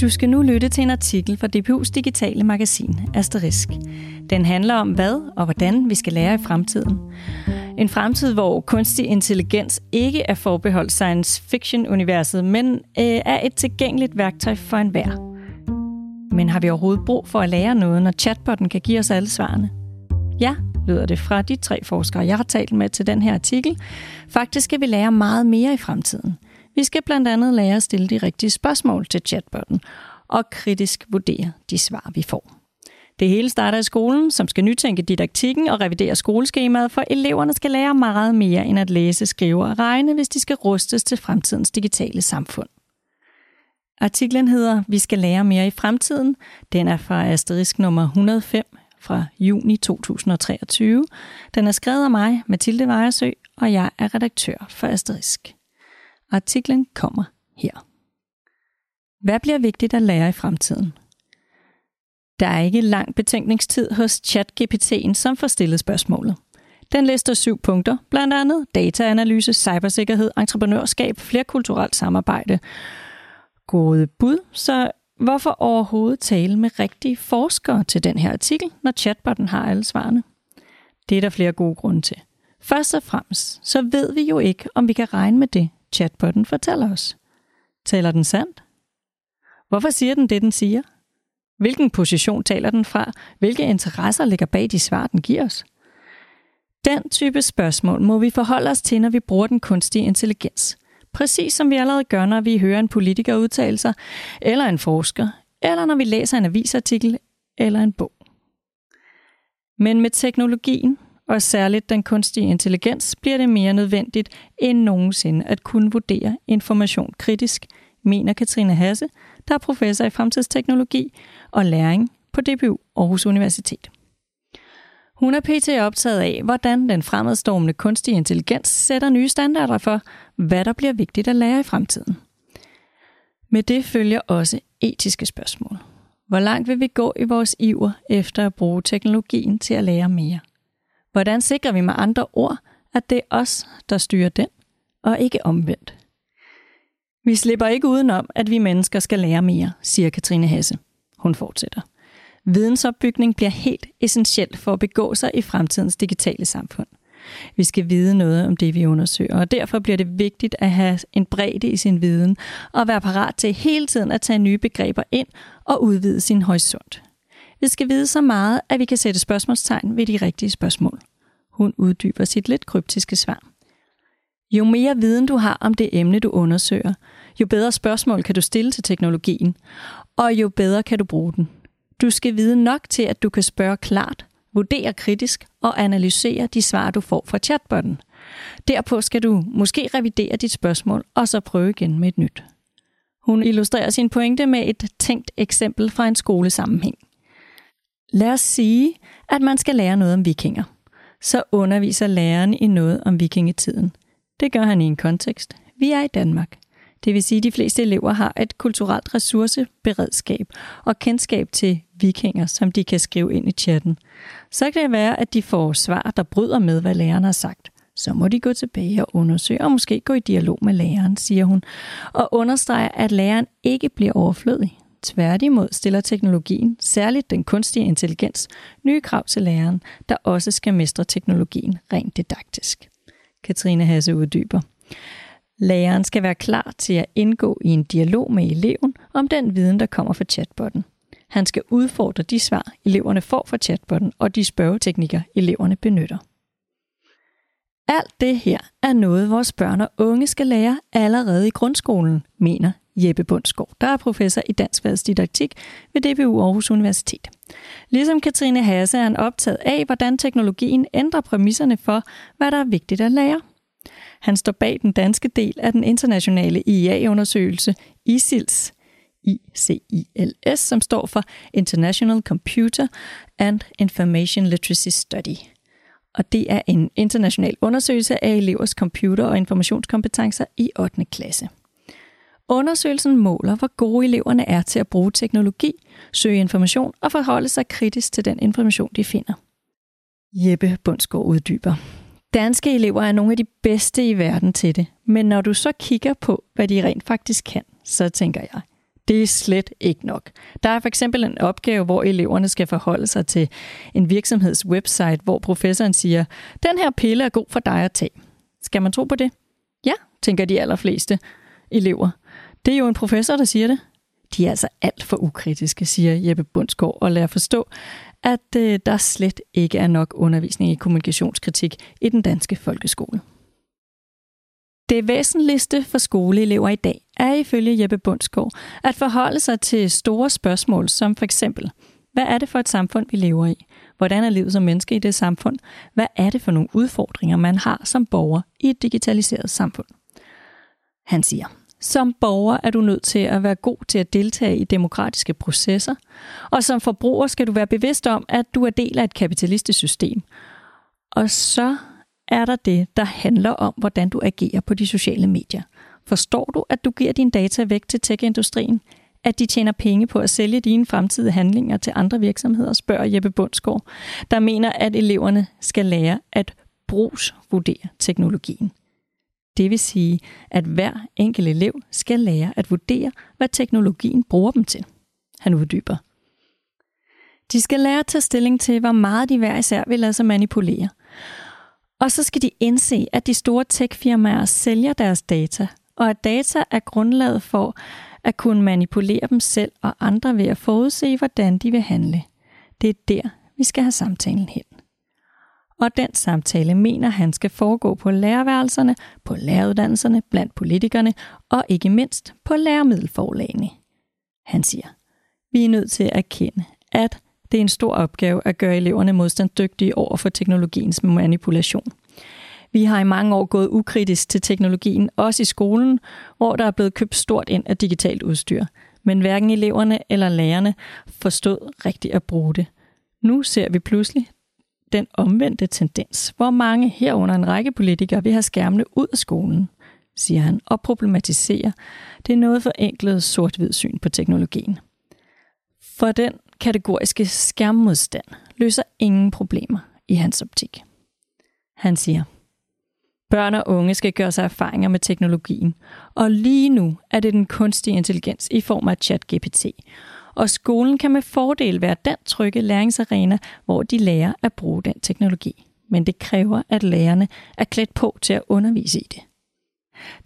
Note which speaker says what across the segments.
Speaker 1: Du skal nu lytte til en artikel fra DPU's digitale magasin Asterisk. Den handler om, hvad og hvordan vi skal lære i fremtiden. En fremtid, hvor kunstig intelligens ikke er forbeholdt science fiction-universet, men øh, er et tilgængeligt værktøj for enhver. Men har vi overhovedet brug for at lære noget, når chatbotten kan give os alle svarene? Ja, lyder det fra de tre forskere, jeg har talt med til den her artikel. Faktisk skal vi lære meget mere i fremtiden. Vi skal blandt andet lære at stille de rigtige spørgsmål til chatbotten og kritisk vurdere de svar, vi får. Det hele starter i skolen, som skal nytænke didaktikken og revidere skoleskemaet, for eleverne skal lære meget mere end at læse, skrive og regne, hvis de skal rustes til fremtidens digitale samfund. Artiklen hedder Vi skal lære mere i fremtiden. Den er fra asterisk nummer 105 fra juni 2023. Den er skrevet af mig, Mathilde Vejersø, og jeg er redaktør for Asterisk. Artiklen kommer her. Hvad bliver vigtigt at lære i fremtiden? Der er ikke lang betænkningstid hos ChatGPT'en, som får stillet spørgsmålet. Den lister syv punkter, blandt andet dataanalyse, cybersikkerhed, entreprenørskab, flerkulturelt samarbejde. Gode bud, så hvorfor overhovedet tale med rigtige forskere til den her artikel, når chatbotten har alle svarene? Det er der flere gode grunde til. Først og fremmest, så ved vi jo ikke, om vi kan regne med det, chatbotten fortæller os. Taler den sandt? Hvorfor siger den det, den siger? Hvilken position taler den fra? Hvilke interesser ligger bag de svar, den giver os? Den type spørgsmål må vi forholde os til, når vi bruger den kunstige intelligens. Præcis som vi allerede gør, når vi hører en politiker udtale sig, eller en forsker, eller når vi læser en avisartikel eller en bog. Men med teknologien, og særligt den kunstige intelligens, bliver det mere nødvendigt end nogensinde at kunne vurdere information kritisk, mener Katrine Hasse, der er professor i fremtidsteknologi og læring på DBU Aarhus Universitet. Hun er pt. optaget af, hvordan den fremadstormende kunstige intelligens sætter nye standarder for, hvad der bliver vigtigt at lære i fremtiden. Med det følger også etiske spørgsmål. Hvor langt vil vi gå i vores iver efter at bruge teknologien til at lære mere? Hvordan sikrer vi med andre ord, at det er os, der styrer den, og ikke omvendt? Vi slipper ikke udenom, at vi mennesker skal lære mere, siger Katrine Hasse. Hun fortsætter. Vidensopbygning bliver helt essentielt for at begå sig i fremtidens digitale samfund. Vi skal vide noget om det, vi undersøger, og derfor bliver det vigtigt at have en bredde i sin viden og være parat til hele tiden at tage nye begreber ind og udvide sin horisont. Vi skal vide så meget, at vi kan sætte spørgsmålstegn ved de rigtige spørgsmål. Hun uddyber sit lidt kryptiske svar. Jo mere viden du har om det emne, du undersøger, jo bedre spørgsmål kan du stille til teknologien, og jo bedre kan du bruge den. Du skal vide nok til, at du kan spørge klart, vurdere kritisk og analysere de svar, du får fra chatbotten. Derpå skal du måske revidere dit spørgsmål, og så prøve igen med et nyt. Hun illustrerer sin pointe med et tænkt eksempel fra en skolesammenhæng. Lad os sige, at man skal lære noget om vikinger. Så underviser læreren i noget om vikingetiden. Det gør han i en kontekst. Vi er i Danmark. Det vil sige, at de fleste elever har et kulturelt ressourceberedskab og kendskab til vikinger, som de kan skrive ind i chatten. Så kan det være, at de får svar, der bryder med, hvad læreren har sagt. Så må de gå tilbage og undersøge, og måske gå i dialog med læreren, siger hun, og understreger, at læreren ikke bliver overflødig. Tværtimod stiller teknologien, særligt den kunstige intelligens, nye krav til læreren, der også skal mestre teknologien rent didaktisk. Katrine Hasse uddyber. Læreren skal være klar til at indgå i en dialog med eleven om den viden, der kommer fra chatbotten. Han skal udfordre de svar, eleverne får fra chatbotten, og de spørgeteknikker, eleverne benytter. Alt det her er noget, vores børn og unge skal lære allerede i grundskolen, mener Jeppe Bundsgaard, der er professor i dansk didaktik ved DBU Aarhus Universitet. Ligesom Katrine Hasse er han optaget af, hvordan teknologien ændrer præmisserne for, hvad der er vigtigt at lære. Han står bag den danske del af den internationale IEA-undersøgelse ISILS, ICILS, som står for International Computer and Information Literacy Study. Og det er en international undersøgelse af elevers computer- og informationskompetencer i 8. klasse. Undersøgelsen måler, hvor gode eleverne er til at bruge teknologi, søge information og forholde sig kritisk til den information, de finder. Jeppe Bundsgaard uddyber. Danske elever er nogle af de bedste i verden til det, men når du så kigger på, hvad de rent faktisk kan, så tænker jeg, Det er slet ikke nok. Der er for eksempel en opgave, hvor eleverne skal forholde sig til en virksomheds website, hvor professoren siger, den her pille er god for dig at tage. Skal man tro på det? Ja, tænker de allerfleste elever. Det er jo en professor, der siger det. De er altså alt for ukritiske, siger Jeppe Bundsgaard, og lader forstå, at øh, der slet ikke er nok undervisning i kommunikationskritik i den danske folkeskole. Det væsentligste for skoleelever i dag er ifølge Jeppe Bundsgaard at forholde sig til store spørgsmål, som for eksempel, hvad er det for et samfund, vi lever i? Hvordan er livet som menneske i det samfund? Hvad er det for nogle udfordringer, man har som borger i et digitaliseret samfund? Han siger, som borger er du nødt til at være god til at deltage i demokratiske processer, og som forbruger skal du være bevidst om, at du er del af et kapitalistisk system. Og så er der det, der handler om, hvordan du agerer på de sociale medier. Forstår du, at du giver dine data væk til tech-industrien? At de tjener penge på at sælge dine fremtidige handlinger til andre virksomheder, spørger Jeppe Bundsgaard, der mener, at eleverne skal lære at brugsvurdere teknologien. Det vil sige, at hver enkelt elev skal lære at vurdere, hvad teknologien bruger dem til. Han uddyber. De skal lære at tage stilling til, hvor meget de hver især vil lade sig manipulere. Og så skal de indse, at de store techfirmaer sælger deres data, og at data er grundlaget for at kunne manipulere dem selv og andre ved at forudse, hvordan de vil handle. Det er der, vi skal have samtalen hen og den samtale mener han skal foregå på lærerværelserne, på læreruddannelserne, blandt politikerne og ikke mindst på læremiddelforlagene. Han siger, vi er nødt til at erkende, at det er en stor opgave at gøre eleverne modstandsdygtige over for teknologiens manipulation. Vi har i mange år gået ukritisk til teknologien, også i skolen, hvor der er blevet købt stort ind af digitalt udstyr. Men hverken eleverne eller lærerne forstod rigtigt at bruge det. Nu ser vi pludselig den omvendte tendens, hvor mange herunder en række politikere vil have skærmene ud af skolen, siger han, og problematiserer det noget forenklede sort-hvid syn på teknologien. For den kategoriske skærmmodstand løser ingen problemer i hans optik. Han siger, Børn og unge skal gøre sig erfaringer med teknologien, og lige nu er det den kunstige intelligens i form af ChatGPT, og skolen kan med fordel være den trygge læringsarena, hvor de lærer at bruge den teknologi. Men det kræver, at lærerne er klædt på til at undervise i det.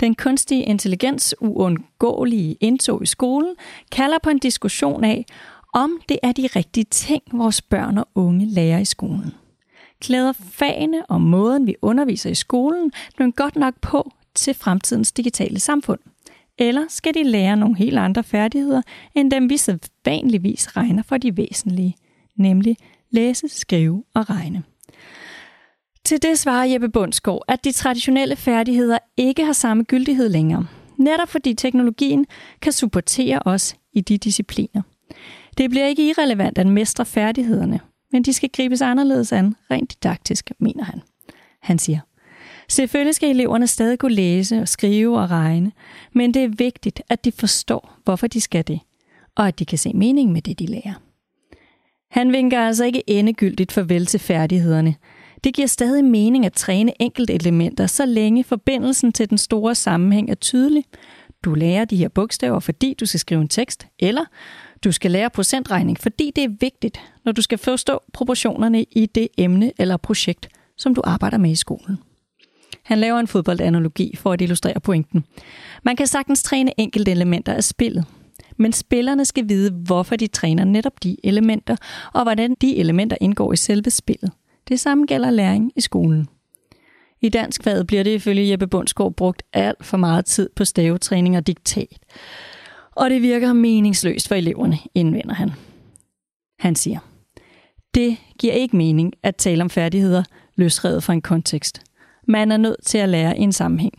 Speaker 1: Den kunstige intelligens uundgåelige indtog i skolen kalder på en diskussion af, om det er de rigtige ting, vores børn og unge lærer i skolen. Klæder fagene og måden, vi underviser i skolen, nu godt nok på til fremtidens digitale samfund? Eller skal de lære nogle helt andre færdigheder, end dem vi sædvanligvis regner for de væsentlige, nemlig læse, skrive og regne. Til det svarer Jeppe Bundsgaard, at de traditionelle færdigheder ikke har samme gyldighed længere, netop fordi teknologien kan supportere os i de discipliner. Det bliver ikke irrelevant at mestre færdighederne, men de skal gribes anderledes an rent didaktisk, mener han. Han siger, Selvfølgelig skal eleverne stadig kunne læse og skrive og regne, men det er vigtigt, at de forstår, hvorfor de skal det, og at de kan se mening med det, de lærer. Han vinker altså ikke endegyldigt farvel til færdighederne. Det giver stadig mening at træne enkelte elementer, så længe forbindelsen til den store sammenhæng er tydelig. Du lærer de her bogstaver, fordi du skal skrive en tekst, eller du skal lære procentregning, fordi det er vigtigt, når du skal forstå proportionerne i det emne eller projekt, som du arbejder med i skolen. Han laver en fodboldanalogi for at illustrere pointen. Man kan sagtens træne enkelte elementer af spillet, men spillerne skal vide, hvorfor de træner netop de elementer, og hvordan de elementer indgår i selve spillet. Det samme gælder læring i skolen. I dansk fag bliver det ifølge Jeppe Bundsgaard brugt alt for meget tid på stavetræning og diktat. Og det virker meningsløst for eleverne, indvender han. Han siger, det giver ikke mening at tale om færdigheder løsrevet fra en kontekst. Man er nødt til at lære i en sammenhæng.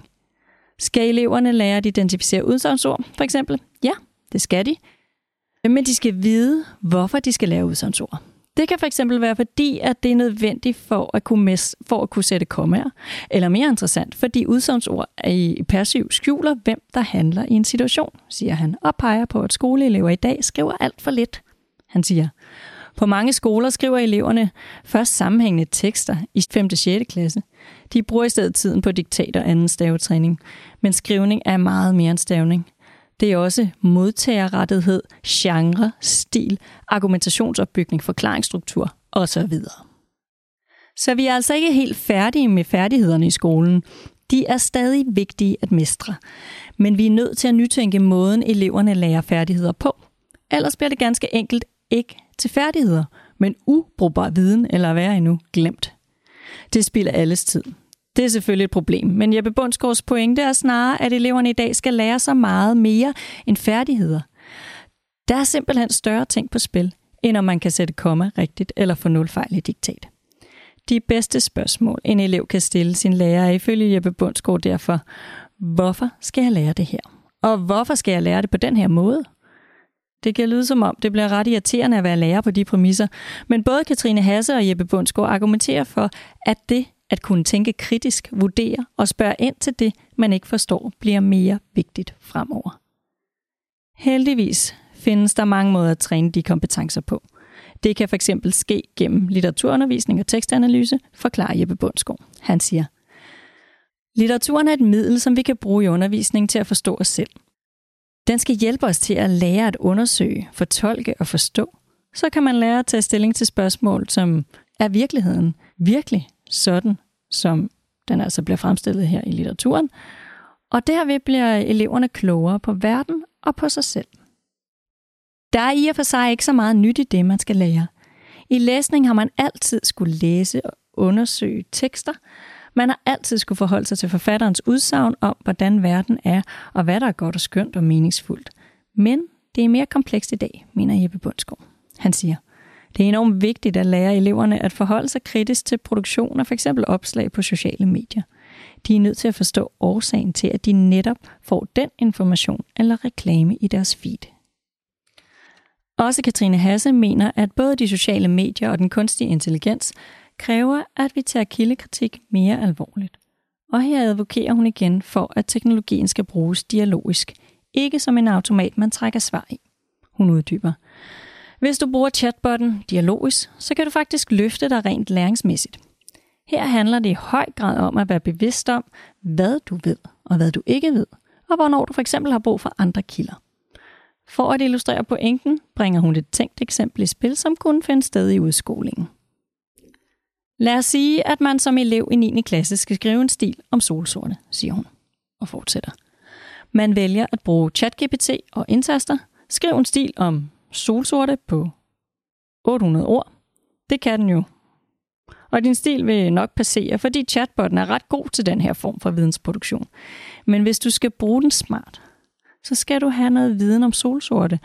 Speaker 1: Skal eleverne lære at identificere udsagnsord, for eksempel? Ja, det skal de. Men de skal vide, hvorfor de skal lære udsagnsord. Det kan fx være fordi, at det er nødvendigt for at kunne, mes- for at kunne sætte kommaer. Eller mere interessant, fordi udsagnsord er i passiv skjuler, hvem der handler i en situation, siger han, og peger på, at skoleelever i dag skriver alt for lidt. Han siger, på mange skoler skriver eleverne først sammenhængende tekster i 5. og 6. klasse. De bruger i stedet tiden på diktat og anden stavetræning, men skrivning er meget mere end stavning. Det er også modtagerrettighed, genre, stil, argumentationsopbygning, forklaringsstruktur osv. Så vi er altså ikke helt færdige med færdighederne i skolen. De er stadig vigtige at mestre. Men vi er nødt til at nytænke måden, eleverne lærer færdigheder på. Ellers bliver det ganske enkelt ikke til færdigheder, men ubrugbar viden, eller værre endnu, glemt. Det spilder alles tid. Det er selvfølgelig et problem, men Jeppe Bundsgaards pointe er snarere, at eleverne i dag skal lære sig meget mere end færdigheder. Der er simpelthen større ting på spil, end om man kan sætte komma rigtigt eller få nul fejl i diktat. De bedste spørgsmål, en elev kan stille sin lærer, er ifølge Jeppe Bundsgaard derfor, hvorfor skal jeg lære det her? Og hvorfor skal jeg lære det på den her måde? Det kan lyde som om, det bliver ret irriterende at være lærer på de præmisser, men både Katrine Hasse og Jeppe Bundsgaard argumenterer for, at det at kunne tænke kritisk, vurdere og spørge ind til det, man ikke forstår, bliver mere vigtigt fremover. Heldigvis findes der mange måder at træne de kompetencer på. Det kan fx ske gennem litteraturundervisning og tekstanalyse, forklarer Jeppe Bundsgaard. Han siger, Litteraturen er et middel, som vi kan bruge i undervisningen til at forstå os selv. Den skal hjælpe os til at lære at undersøge, fortolke og forstå. Så kan man lære at tage stilling til spørgsmål, som er virkeligheden virkelig sådan, som den altså bliver fremstillet her i litteraturen. Og derved bliver eleverne klogere på verden og på sig selv. Der er i og for sig ikke så meget nyt i det, man skal lære. I læsning har man altid skulle læse og undersøge tekster. Man har altid skulle forholde sig til forfatterens udsagn om, hvordan verden er, og hvad der er godt og skønt og meningsfuldt. Men det er mere komplekst i dag, mener Jeppe Bundsgaard. Han siger, det er enormt vigtigt at lære eleverne at forholde sig kritisk til produktion af f.eks. opslag på sociale medier. De er nødt til at forstå årsagen til, at de netop får den information eller reklame i deres feed. Også Katrine Hasse mener, at både de sociale medier og den kunstige intelligens kræver, at vi tager kildekritik mere alvorligt. Og her advokerer hun igen for, at teknologien skal bruges dialogisk, ikke som en automat, man trækker svar i. Hun uddyber. Hvis du bruger chatbotten dialogisk, så kan du faktisk løfte dig rent læringsmæssigt. Her handler det i høj grad om at være bevidst om, hvad du ved og hvad du ikke ved, og hvornår du for eksempel har brug for andre kilder. For at illustrere pointen, bringer hun et tænkt eksempel i spil, som kunne finde sted i udskolingen. Lad os sige, at man som elev i 9. klasse skal skrive en stil om solsorene, siger hun, og fortsætter. Man vælger at bruge ChatGPT og indtaster, skriv en stil om solsorte på 800 ord. Det kan den jo. Og din stil vil nok passere, fordi chatbotten er ret god til den her form for vidensproduktion. Men hvis du skal bruge den smart, så skal du have noget viden om solsorte,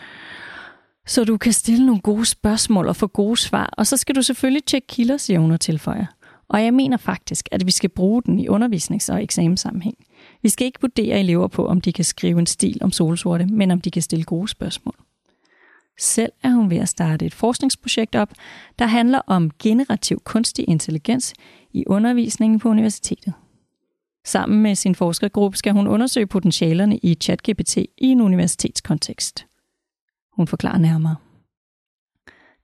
Speaker 1: så du kan stille nogle gode spørgsmål og få gode svar. Og så skal du selvfølgelig tjekke kilder, siger hun og tilføjer. Og jeg mener faktisk, at vi skal bruge den i undervisnings- og eksamenssammenhæng. Vi skal ikke vurdere elever på, om de kan skrive en stil om solsorte, men om de kan stille gode spørgsmål. Selv er hun ved at starte et forskningsprojekt op, der handler om generativ kunstig intelligens i undervisningen på universitetet. Sammen med sin forskergruppe skal hun undersøge potentialerne i ChatGPT i en universitetskontekst. Hun forklarer nærmere.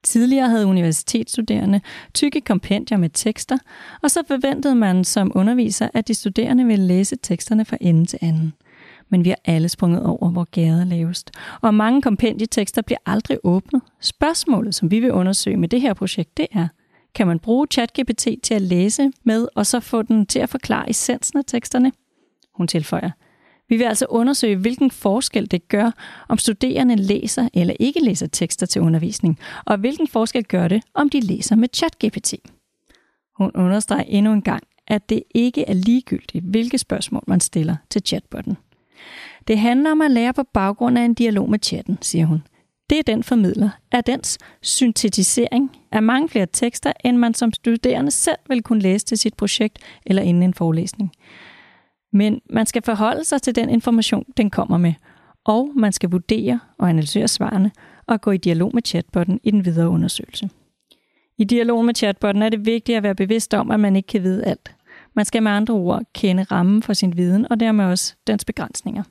Speaker 1: Tidligere havde universitetsstuderende tykke kompendier med tekster, og så forventede man som underviser, at de studerende ville læse teksterne fra ende til anden – men vi har alle sprunget over, hvor gader er lavest. Og mange kompendietekster bliver aldrig åbnet. Spørgsmålet, som vi vil undersøge med det her projekt, det er, kan man bruge ChatGPT til at læse med, og så få den til at forklare essensen af teksterne? Hun tilføjer. Vi vil altså undersøge, hvilken forskel det gør, om studerende læser eller ikke læser tekster til undervisning, og hvilken forskel gør det, om de læser med ChatGPT. Hun understreger endnu en gang, at det ikke er ligegyldigt, hvilke spørgsmål man stiller til chatbotten. Det handler om at lære på baggrund af en dialog med chatten, siger hun. Det er den formidler er dens syntetisering af mange flere tekster, end man som studerende selv vil kunne læse til sit projekt eller inden en forelæsning. Men man skal forholde sig til den information, den kommer med, og man skal vurdere og analysere svarene og gå i dialog med chatbotten i den videre undersøgelse. I dialog med chatbotten er det vigtigt at være bevidst om, at man ikke kan vide alt. Man skal med andre ord kende rammen for sin viden og dermed også dens begrænsninger.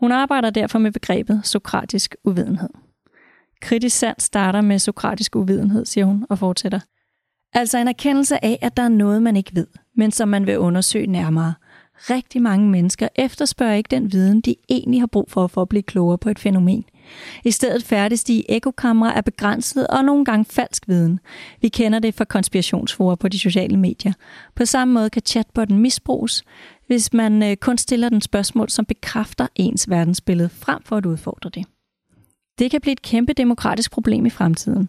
Speaker 1: Hun arbejder derfor med begrebet sokratisk uvidenhed. Kritisk sand starter med sokratisk uvidenhed, siger hun og fortsætter. Altså en erkendelse af, at der er noget, man ikke ved, men som man vil undersøge nærmere. Rigtig mange mennesker efterspørger ikke den viden, de egentlig har brug for for at blive klogere på et fænomen. I stedet færdes de i ekokamre af begrænset og nogle gange falsk viden. Vi kender det fra konspirationsforer på de sociale medier. På samme måde kan chatbotten misbruges, hvis man øh, kun stiller den spørgsmål, som bekræfter ens verdensbillede, frem for at udfordre det. Det kan blive et kæmpe demokratisk problem i fremtiden.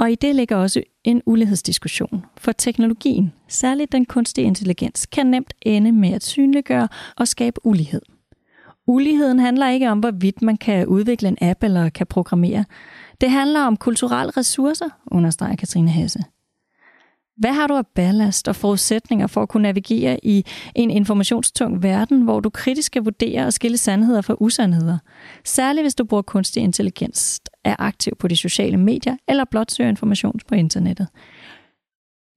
Speaker 1: Og i det ligger også en ulighedsdiskussion. For teknologien, særligt den kunstige intelligens, kan nemt ende med at synliggøre og skabe ulighed. Uligheden handler ikke om, hvorvidt man kan udvikle en app eller kan programmere. Det handler om kulturelle ressourcer, understreger Katrine Hasse. Hvad har du af ballast og forudsætninger for at kunne navigere i en informationstung verden, hvor du kritisk skal vurdere og skille sandheder fra usandheder? Særligt hvis du bruger kunstig intelligens, er aktiv på de sociale medier eller blot søger information på internettet.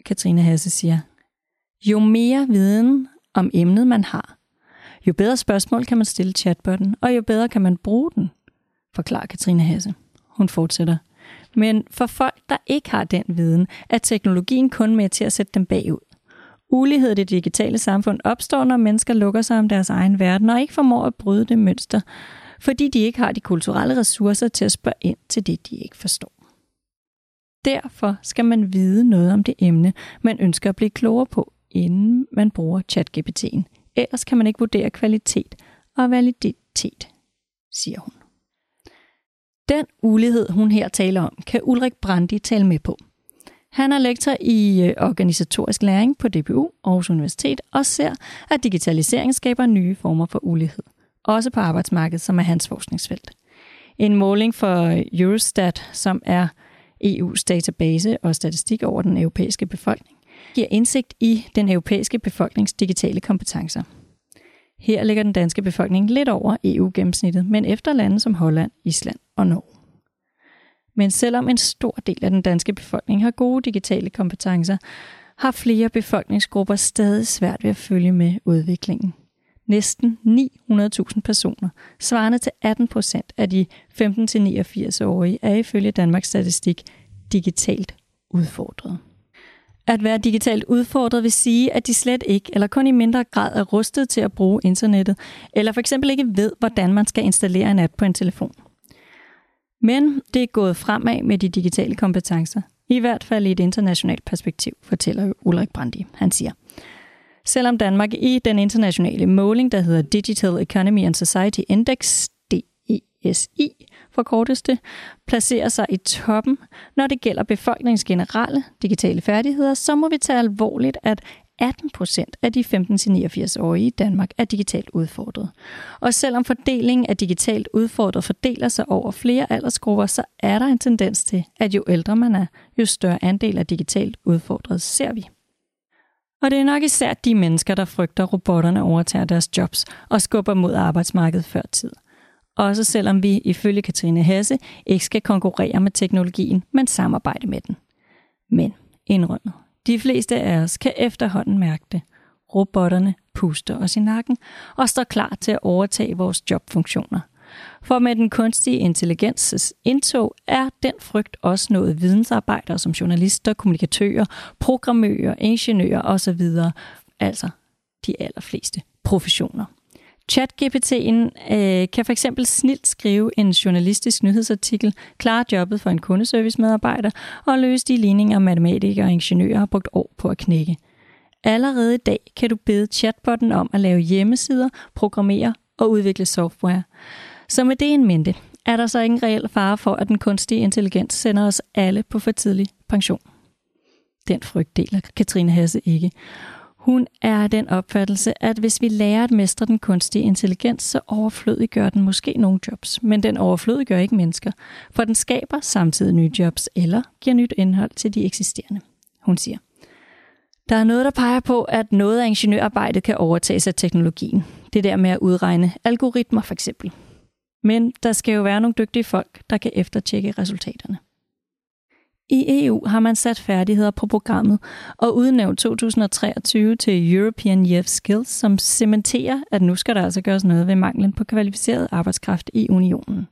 Speaker 1: Katrine Hasse siger, jo mere viden om emnet man har, jo bedre spørgsmål kan man stille chatbotten, og jo bedre kan man bruge den, forklarer Katrine Hasse. Hun fortsætter. Men for folk, der ikke har den viden, er teknologien kun med til at sætte dem bagud. Ulighed i det digitale samfund opstår, når mennesker lukker sig om deres egen verden og ikke formår at bryde det mønster, fordi de ikke har de kulturelle ressourcer til at spørge ind til det, de ikke forstår. Derfor skal man vide noget om det emne, man ønsker at blive klogere på, inden man bruger ChatGPT'en. Ellers kan man ikke vurdere kvalitet og validitet, siger hun. Den ulighed, hun her taler om, kan Ulrik Brandi tale med på. Han er lektor i øh, organisatorisk læring på DPU Aarhus Universitet og ser, at digitalisering skaber nye former for ulighed. Også på arbejdsmarkedet, som er hans forskningsfelt. En måling for øh, Eurostat, som er EU's database og statistik over den europæiske befolkning, giver indsigt i den europæiske befolknings digitale kompetencer. Her ligger den danske befolkning lidt over EU-gennemsnittet, men efter lande som Holland, Island og Norge. Men selvom en stor del af den danske befolkning har gode digitale kompetencer, har flere befolkningsgrupper stadig svært ved at følge med udviklingen. Næsten 900.000 personer, svarende til 18 procent af de 15-89-årige, er ifølge Danmarks Statistik digitalt udfordret. At være digitalt udfordret vil sige, at de slet ikke eller kun i mindre grad er rustet til at bruge internettet, eller for eksempel ikke ved, hvordan man skal installere en app på en telefon. Men det er gået fremad med de digitale kompetencer, i hvert fald i et internationalt perspektiv, fortæller Ulrik Brandi. Han siger, Selvom Danmark i den internationale måling, der hedder Digital Economy and Society Index, DESI, for korteste, placerer sig i toppen, når det gælder befolkningens generelle digitale færdigheder, så må vi tage alvorligt, at 18 procent af de 15-89-årige i Danmark er digitalt udfordret. Og selvom fordelingen af digitalt udfordret fordeler sig over flere aldersgrupper, så er der en tendens til, at jo ældre man er, jo større andel af digitalt udfordret ser vi. Og det er nok især de mennesker, der frygter, at robotterne overtager deres jobs og skubber mod arbejdsmarkedet før tid. Også selvom vi ifølge Katrine Hasse ikke skal konkurrere med teknologien, men samarbejde med den. Men indrømmet, de fleste af os kan efterhånden mærke det. Robotterne puster os i nakken og står klar til at overtage vores jobfunktioner. For med den kunstige intelligenses indtog er den frygt også noget vidensarbejdere som journalister, kommunikatører, programmører, ingeniører osv., altså de allerfleste professioner. ChatGPT'en øh, kan for eksempel snilt skrive en journalistisk nyhedsartikel, klare jobbet for en kundeservice-medarbejder og løse de ligninger, matematikere og ingeniører har brugt år på at knække. Allerede i dag kan du bede chatbotten om at lave hjemmesider, programmere og udvikle software. Så med det en mente, er der så ingen reel fare for, at den kunstige intelligens sender os alle på for tidlig pension. Den frygt deler Katrine Hasse ikke. Hun er den opfattelse, at hvis vi lærer at mestre den kunstige intelligens, så overflødiggør den måske nogle jobs. Men den overflødiggør ikke mennesker, for den skaber samtidig nye jobs eller giver nyt indhold til de eksisterende. Hun siger, der er noget, der peger på, at noget af ingeniørarbejdet kan overtages af teknologien. Det der med at udregne algoritmer for eksempel. Men der skal jo være nogle dygtige folk, der kan eftertjekke resultaterne. I EU har man sat færdigheder på programmet og udnævnt 2023 til European Year Skills, som cementerer, at nu skal der altså gøres noget ved manglen på kvalificeret arbejdskraft i unionen.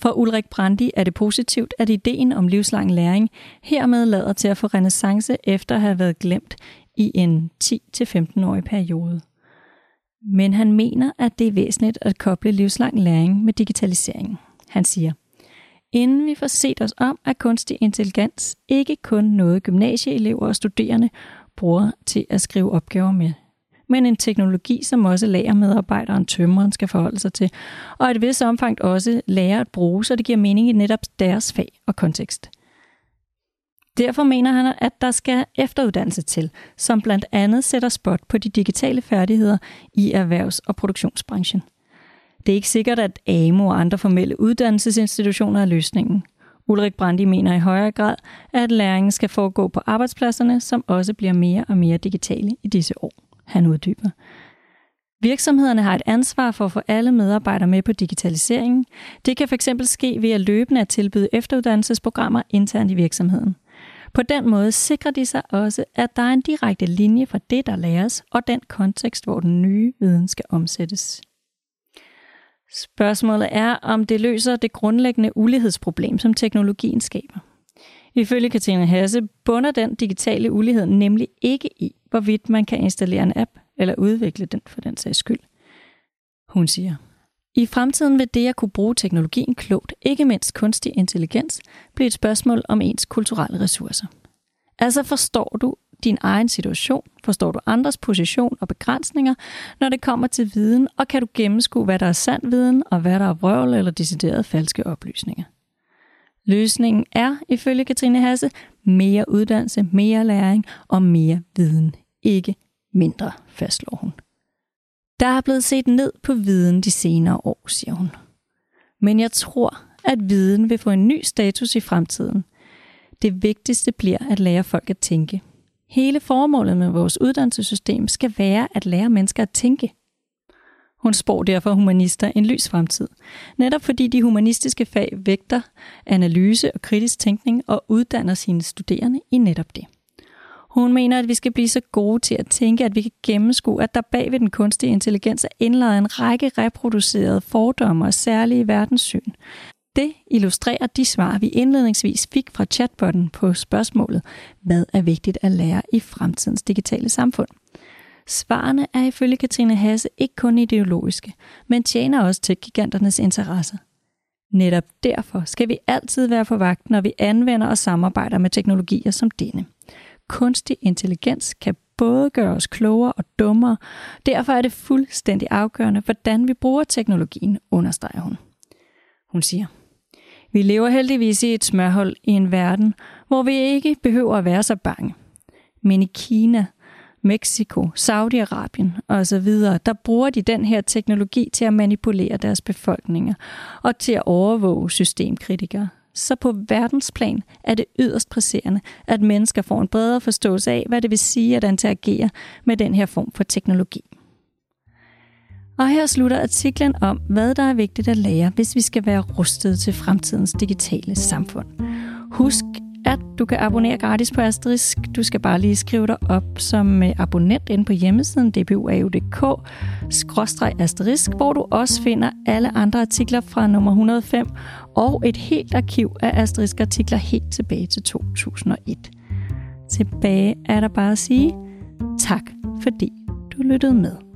Speaker 1: For Ulrik Brandi er det positivt, at ideen om livslang læring hermed lader til at få renaissance efter at have været glemt i en 10-15-årig periode. Men han mener, at det er væsentligt at koble livslang læring med digitalisering. Han siger, Inden vi får set os om, at kunstig intelligens ikke kun noget gymnasieelever og studerende bruger til at skrive opgaver med, men en teknologi, som også lagermedarbejderen, tømmeren skal forholde sig til, og et vis omfang også lærer at bruge, så det giver mening i netop deres fag og kontekst. Derfor mener han, at der skal efteruddannelse til, som blandt andet sætter spot på de digitale færdigheder i erhvervs- og produktionsbranchen. Det er ikke sikkert, at AMO og andre formelle uddannelsesinstitutioner er løsningen. Ulrik Brandi mener i højere grad, at læringen skal foregå på arbejdspladserne, som også bliver mere og mere digitale i disse år. Han uddyber. Virksomhederne har et ansvar for at få alle medarbejdere med på digitaliseringen. Det kan fx ske ved at løbende at tilbyde efteruddannelsesprogrammer internt i virksomheden. På den måde sikrer de sig også, at der er en direkte linje fra det, der læres, og den kontekst, hvor den nye viden skal omsættes. Spørgsmålet er, om det løser det grundlæggende ulighedsproblem, som teknologien skaber. Ifølge Katrine Hasse bunder den digitale ulighed nemlig ikke i, hvorvidt man kan installere en app eller udvikle den for den sags skyld. Hun siger, i fremtiden vil det at kunne bruge teknologien klogt, ikke mindst kunstig intelligens, blive et spørgsmål om ens kulturelle ressourcer. Altså forstår du din egen situation, forstår du andres position og begrænsninger, når det kommer til viden, og kan du gennemskue, hvad der er sand viden, og hvad der er vrøvl eller deciderede falske oplysninger. Løsningen er, ifølge Katrine Hasse, mere uddannelse, mere læring og mere viden. Ikke mindre, fastslår hun. Der er blevet set ned på viden de senere år, siger hun. Men jeg tror, at viden vil få en ny status i fremtiden. Det vigtigste bliver at lære folk at tænke. Hele formålet med vores uddannelsessystem skal være at lære mennesker at tænke. Hun spår derfor humanister en lys fremtid, netop fordi de humanistiske fag vægter analyse og kritisk tænkning og uddanner sine studerende i netop det. Hun mener, at vi skal blive så gode til at tænke, at vi kan gennemskue, at der bag ved den kunstige intelligens er indlejret en række reproducerede fordomme og særlige verdenssyn. Det illustrerer de svar, vi indledningsvis fik fra chatbotten på spørgsmålet, hvad er vigtigt at lære i fremtidens digitale samfund. Svarene er ifølge Katrine Hasse ikke kun ideologiske, men tjener også til giganternes interesser. Netop derfor skal vi altid være på vagt, når vi anvender og samarbejder med teknologier som denne. Kunstig intelligens kan både gøre os klogere og dummere. Derfor er det fuldstændig afgørende, hvordan vi bruger teknologien, understreger hun. Hun siger, vi lever heldigvis i et smørhold i en verden, hvor vi ikke behøver at være så bange. Men i Kina, Mexico, Saudi-Arabien osv., der bruger de den her teknologi til at manipulere deres befolkninger og til at overvåge systemkritikere. Så på verdensplan er det yderst presserende, at mennesker får en bredere forståelse af, hvad det vil sige at interagere med den her form for teknologi. Og her slutter artiklen om, hvad der er vigtigt at lære, hvis vi skal være rustet til fremtidens digitale samfund. Husk, at du kan abonnere gratis på Asterisk. Du skal bare lige skrive dig op som øh, abonnent ind på hjemmesiden dbuau.dk asterisk, hvor du også finder alle andre artikler fra nummer 105 og et helt arkiv af Asterisk artikler helt tilbage til 2001. Tilbage er der bare at sige tak, fordi du lyttede med.